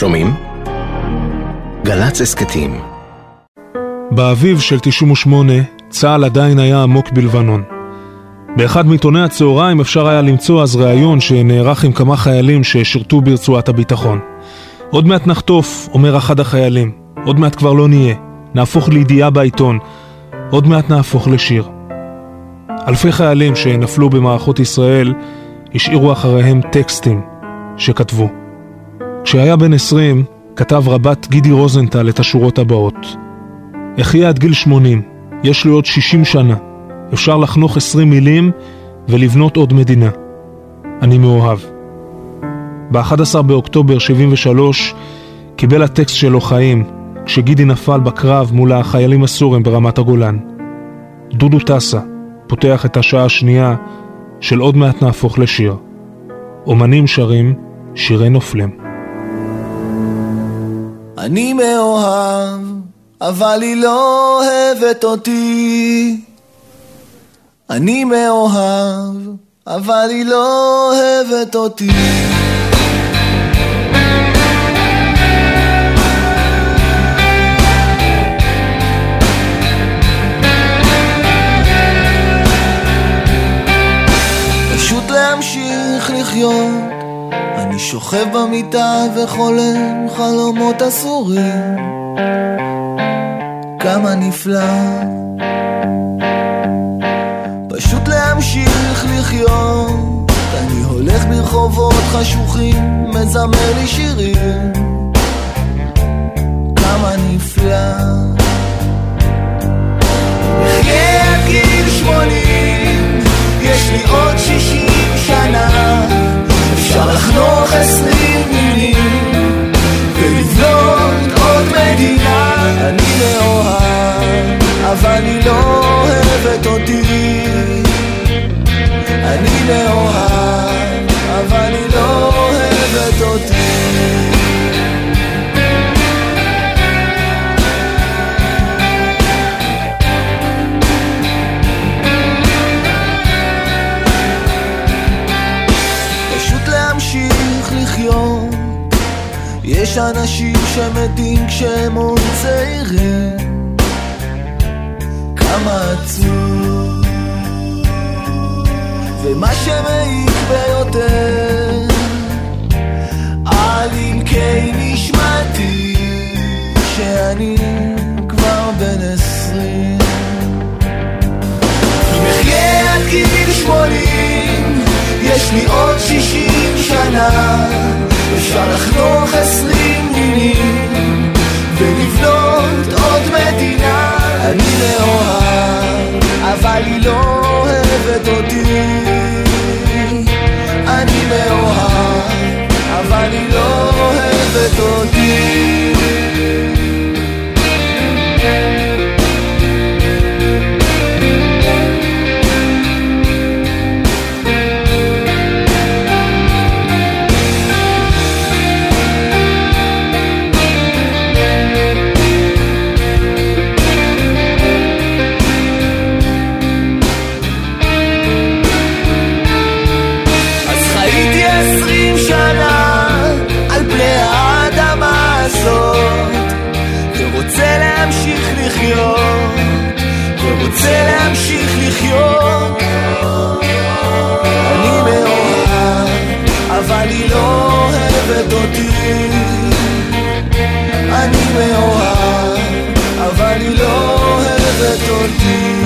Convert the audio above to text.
שומעים? גל"צ הסכתים באביב של 98 צה"ל עדיין היה עמוק בלבנון. באחד מעיתוני הצהריים אפשר היה למצוא אז ראיון שנערך עם כמה חיילים ששירתו ברצועת הביטחון. עוד מעט נחטוף, אומר אחד החיילים. עוד מעט כבר לא נהיה. נהפוך לידיעה בעיתון. עוד מעט נהפוך לשיר. אלפי חיילים שנפלו במערכות ישראל השאירו אחריהם טקסטים שכתבו. כשהיה בן עשרים, כתב רבת גידי רוזנטל את השורות הבאות: אחיה עד גיל שמונים, יש לי עוד שישים שנה. אפשר לחנוך עשרים מילים ולבנות עוד מדינה. אני מאוהב. ב-11 באוקטובר 73 קיבל הטקסט שלו חיים כשגידי נפל בקרב מול החיילים הסורים ברמת הגולן. דודו טסה פותח את השעה השנייה של עוד מעט נהפוך לשיר. אומנים שרים שירי נופלים. אני מאוהב, אבל היא לא אוהבת אותי. אני מאוהב, אבל היא לא אוהבת אותי. אני שוכב במיטה וחולם חלומות אסורים. כמה נפלא. פשוט להמשיך לחיות. אני הולך ברחובות חשוכים מזמר לי שירים. כמה נפלא אני מאוהב אבל היא לא אוהבת אותי. פשוט להמשיך לחיות. יש אנשים שמתים כשהם עוד צעירים. כמה עצוב ומה שמעיק ביותר. על עמקי נשמתי שאני כבר בן עשרים. אם אחיה עד גיל שמונים יש לי עוד שישים שנה. אפשר לחנוך עשרים מילים להמשיך לחיות. אני מאוהב, אבל היא לא אוהבת אותי. אני מאוהב, אבל היא לא אוהבת אותי.